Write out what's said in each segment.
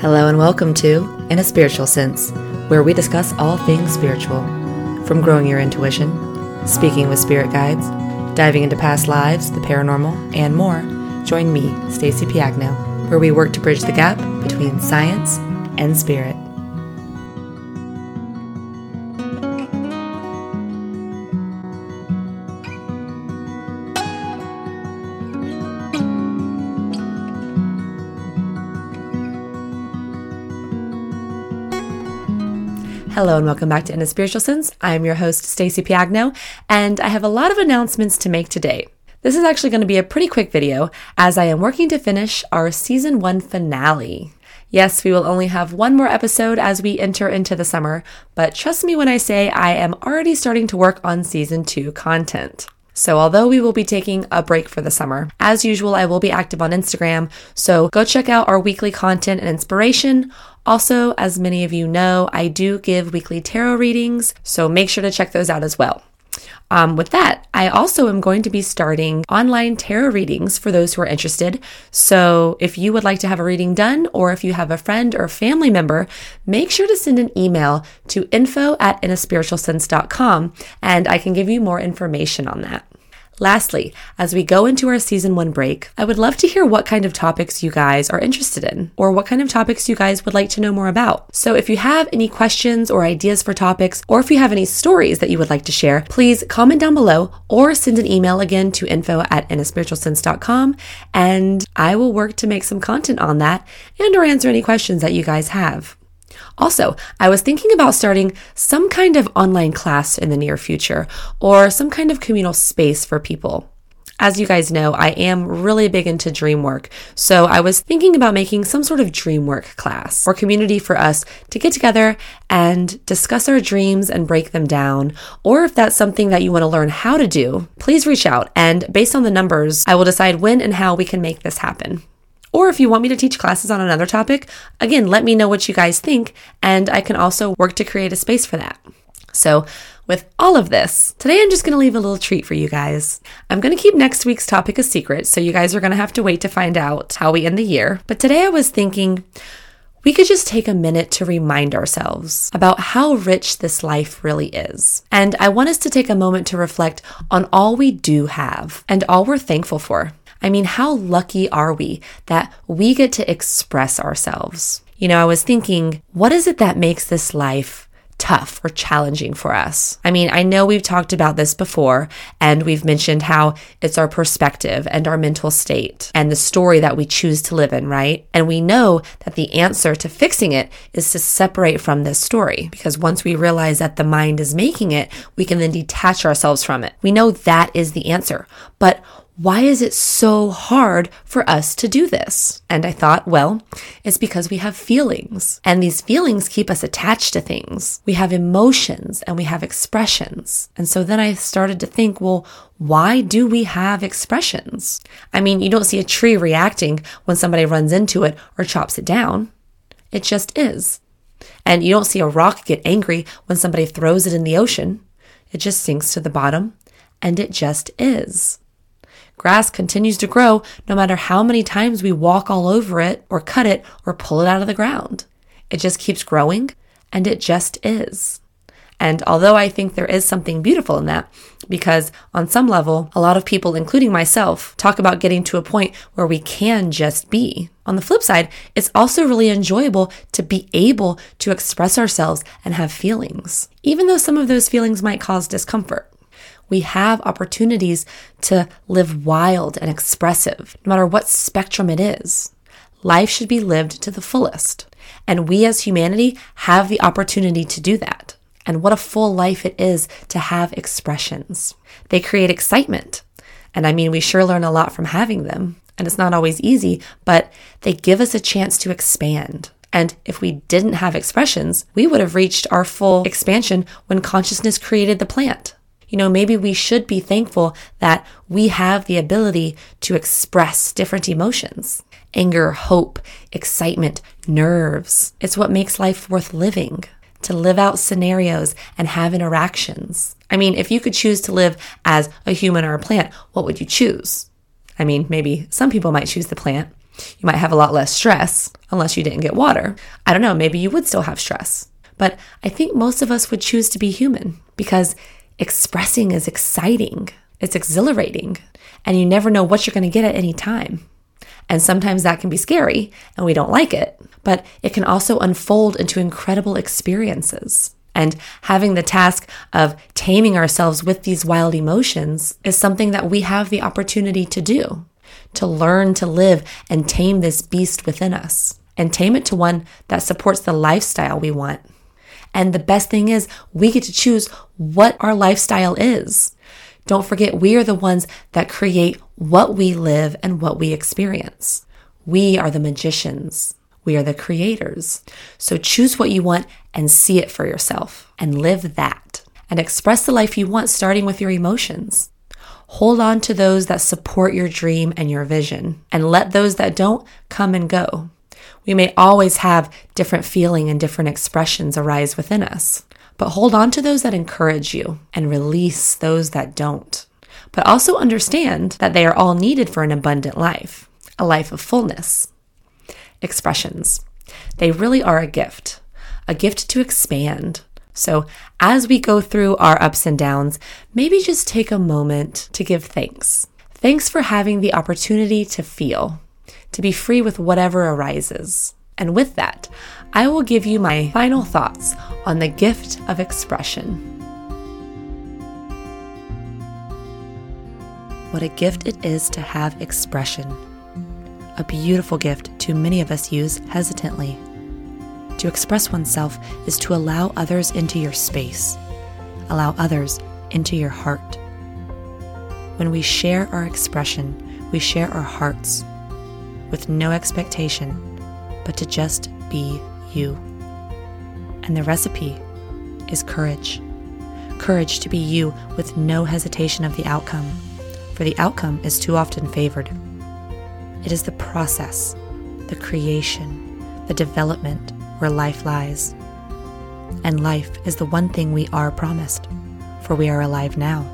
Hello and welcome to In a Spiritual Sense, where we discuss all things spiritual. From growing your intuition, speaking with spirit guides, diving into past lives, the paranormal, and more, join me, Stacy Piagno, where we work to bridge the gap between science and spirit. Hello and welcome back to In a Spiritual Sense. I'm your host, Stacy Piagno, and I have a lot of announcements to make today. This is actually going to be a pretty quick video as I am working to finish our season one finale. Yes, we will only have one more episode as we enter into the summer, but trust me when I say I am already starting to work on season two content. So, although we will be taking a break for the summer, as usual, I will be active on Instagram. So, go check out our weekly content and inspiration. Also, as many of you know, I do give weekly tarot readings, so make sure to check those out as well. Um, with that, I also am going to be starting online tarot readings for those who are interested. So if you would like to have a reading done, or if you have a friend or family member, make sure to send an email to info at inaspiritualsense.com and I can give you more information on that. Lastly, as we go into our season one break, I would love to hear what kind of topics you guys are interested in, or what kind of topics you guys would like to know more about. So if you have any questions or ideas for topics, or if you have any stories that you would like to share, please comment down below or send an email again to info at inaspiritualsense.com and I will work to make some content on that and or answer any questions that you guys have. Also, I was thinking about starting some kind of online class in the near future or some kind of communal space for people. As you guys know, I am really big into dream work. So I was thinking about making some sort of dream work class or community for us to get together and discuss our dreams and break them down. Or if that's something that you want to learn how to do, please reach out. And based on the numbers, I will decide when and how we can make this happen. Or if you want me to teach classes on another topic, again, let me know what you guys think, and I can also work to create a space for that. So, with all of this, today I'm just to leave a little treat for you guys. I'm to keep next week's topic a secret, so you guys are to have to wait to find out how we end the year. But today I was thinking we could just take a minute to remind ourselves about how rich this life really is. And I want us to take a moment to reflect on all we do have and all we're thankful for. I mean, how lucky are we that we get to express ourselves? You know, I was thinking, what is it that makes this life tough or challenging for us. I mean, I know we've talked about this before and we've mentioned how it's our perspective and our mental state and the story that we choose to live in, right? And we know that the answer to fixing it is to separate from this story because once we realize that the mind is making it, we can then detach ourselves from it. We know that is the answer. But why is it so hard for us to do this? And I thought, well, it's because we have feelings and these feelings keep us attached to things. We have emotions and we have expressions. And so then I started to think, well, why do we have expressions? I mean, you don't see a tree reacting when somebody runs into it or chops it down. It just is. And you don't see a rock get angry when somebody throws it in the ocean. It just sinks to the bottom and it just is. Grass continues to grow no matter how many times we walk all over it or cut it or pull it out of the ground. It just keeps growing and it just is. And although I think there is something beautiful in that, because on some level, a lot of people, including myself, talk about getting to a point where we can just be. On the flip side, it's also really enjoyable to be able to express ourselves and have feelings, even though some of those feelings might cause discomfort. We have opportunities to live wild and expressive, no matter what spectrum it is. Life should be lived to the fullest. And we as humanity have the opportunity to do that. And what a full life it is to have expressions. They create excitement. And I mean, we sure learn a lot from having them. And it's not always easy, but they give us a chance to expand. And if we didn't have expressions, we would have reached our full expansion when consciousness created the plant. You know, maybe we should be thankful that we have the ability to express different emotions anger, hope, excitement, nerves. It's what makes life worth living. To live out scenarios and have interactions. I mean, if you could choose to live as a human or a plant, what would you choose? I mean, maybe some people might choose the plant, You might have a lot less stress unless you didn't get water. I don't know, maybe you would still have stress. But I think most of us would choose to be human because expressing is exciting, it's exhilarating, and you never know what you're going to get at any time. And sometimes that can be scary and we don't like it, but it can also unfold into incredible experiences. And having the task of taming ourselves with these wild emotions is something that we have the opportunity to do, to learn to live and tame this beast within us and tame it to one that supports the lifestyle we want. And the best thing is, we get to choose what our lifestyle is. Don't forget, we are the ones that create what we live and what we experience. We are the magicians. We are the creators. So choose what you want and see it for yourself and live that and express the life you want, starting with your emotions. Hold on to those that support your dream and your vision and let those that don't come and go. We may always have different feeling and different expressions arise within us, but hold on to those that encourage you and release those that don't. But also understand that they are all needed for an abundant life, a life of fullness expressions. They really are a gift, a gift to expand. So, as we go through our ups and downs, maybe just take a moment to give thanks. Thanks for having the opportunity to feel, to be free with whatever arises. And with that, I will give you my final thoughts on the gift of expression. What a gift it is to have expression a beautiful gift too many of us use hesitantly. To express oneself is to allow others into your space, allow others into your heart. When we share our expression, we share our hearts with no expectation, but to just be you. And the recipe is courage. Courage to be you with no hesitation of the outcome, for the outcome is too often favored. It is the process, the creation, the development where life lies. And life is the one thing we are promised, for we are alive now.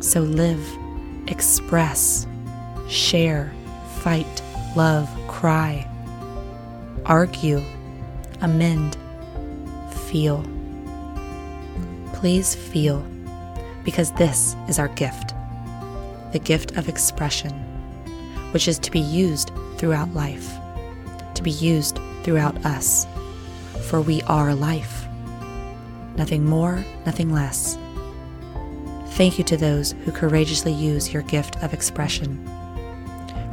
So live, express, share, fight, love, cry, argue, amend, feel. Please feel, because this is our gift the gift of expression which is to be used throughout life, to be used throughout us. For we are life. Nothing more, nothing less. Thank you to those who courageously use your gift of expression.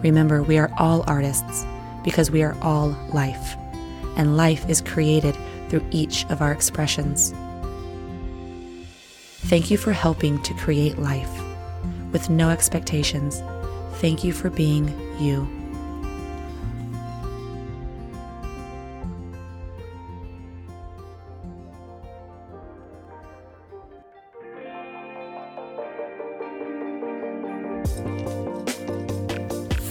Remember, we are all artists because we are all life, and life is created through each of our expressions. Thank you for helping to create life with no expectations Thank you for being you.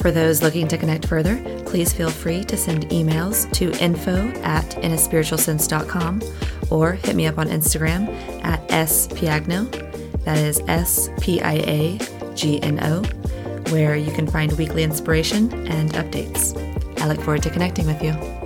For those looking to connect further, please feel free to send emails to info at inaspiritualsense.com or hit me up on Instagram at spiagno. That is S P I A G N O where you can find weekly inspiration and updates. I look forward to connecting with you.